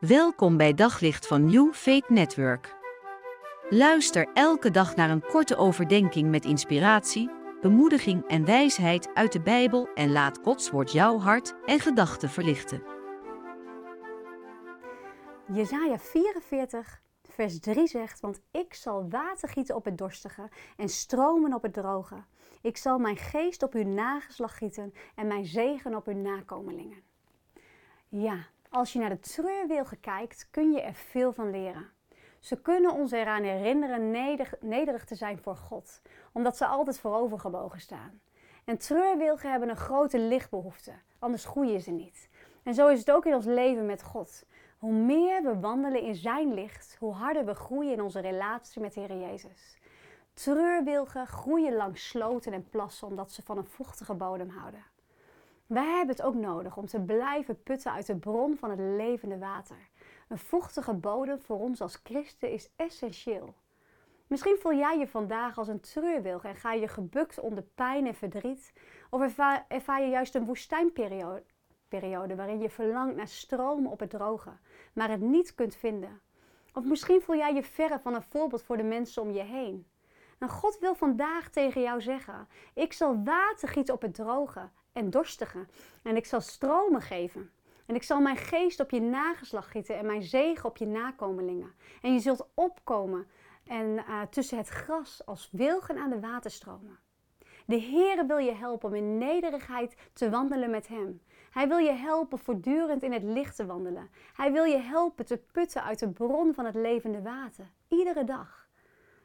Welkom bij Daglicht van New Faith Network. Luister elke dag naar een korte overdenking met inspiratie, bemoediging en wijsheid uit de Bijbel en laat Gods woord jouw hart en gedachten verlichten. Jesaja 44, vers 3 zegt: Want ik zal water gieten op het dorstige en stromen op het droge. Ik zal mijn geest op uw nageslag gieten en mijn zegen op uw nakomelingen. Ja, als je naar de treurwilgen kijkt, kun je er veel van leren. Ze kunnen ons eraan herinneren nederig te zijn voor God, omdat ze altijd voorovergebogen staan. En treurwilgen hebben een grote lichtbehoefte, anders groeien ze niet. En zo is het ook in ons leven met God. Hoe meer we wandelen in Zijn licht, hoe harder we groeien in onze relatie met Heer Jezus. Treurwilgen groeien langs sloten en plassen omdat ze van een vochtige bodem houden. Wij hebben het ook nodig om te blijven putten uit de bron van het levende water. Een vochtige bodem voor ons als christen is essentieel. Misschien voel jij je vandaag als een treurwilg en ga je gebukt onder pijn en verdriet. Of ervaar, je juist een woestijnperiode periode waarin je verlangt naar stromen op het droge, maar het niet kunt vinden. Of misschien voel jij je verre van een voorbeeld voor de mensen om je heen. Nou, God wil vandaag tegen jou zeggen: Ik zal water gieten op het droge en dorstige. En ik zal stromen geven. En ik zal mijn geest op je nageslag gieten en mijn zegen op je nakomelingen. En je zult opkomen en uh, tussen het gras als wilgen aan de waterstromen. De Heere wil je helpen om in nederigheid te wandelen met Hem. Hij wil je helpen voortdurend in het licht te wandelen. Hij wil je helpen te putten uit de bron van het levende water. Iedere dag.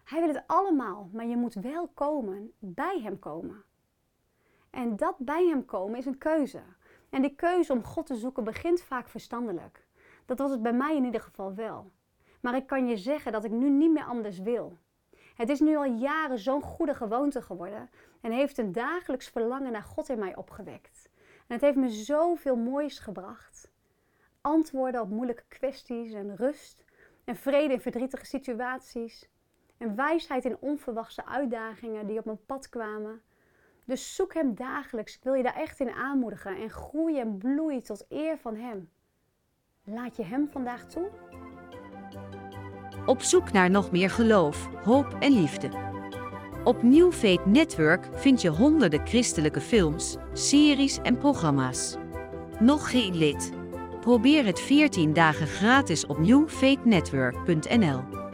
Hij wil het allemaal, maar je moet wel komen, bij Hem komen. En dat bij Hem komen is een keuze. En die keuze om God te zoeken begint vaak verstandelijk. Dat was het bij mij in ieder geval wel. Maar ik kan je zeggen dat ik nu niet meer anders wil. Het is nu al jaren zo'n goede gewoonte geworden en heeft een dagelijks verlangen naar God in mij opgewekt. En het heeft me zoveel moois gebracht. Antwoorden op moeilijke kwesties en rust en vrede in verdrietige situaties. En wijsheid in onverwachte uitdagingen die op mijn pad kwamen. Dus zoek Hem dagelijks. Wil je daar echt in aanmoedigen. En groei en bloei tot eer van Hem. Laat je Hem vandaag toe? Op zoek naar nog meer geloof, hoop en liefde. Op New Faith Network vind je honderden christelijke films, series en programma's. Nog geen lid? Probeer het 14 dagen gratis op newfaithnetwork.nl.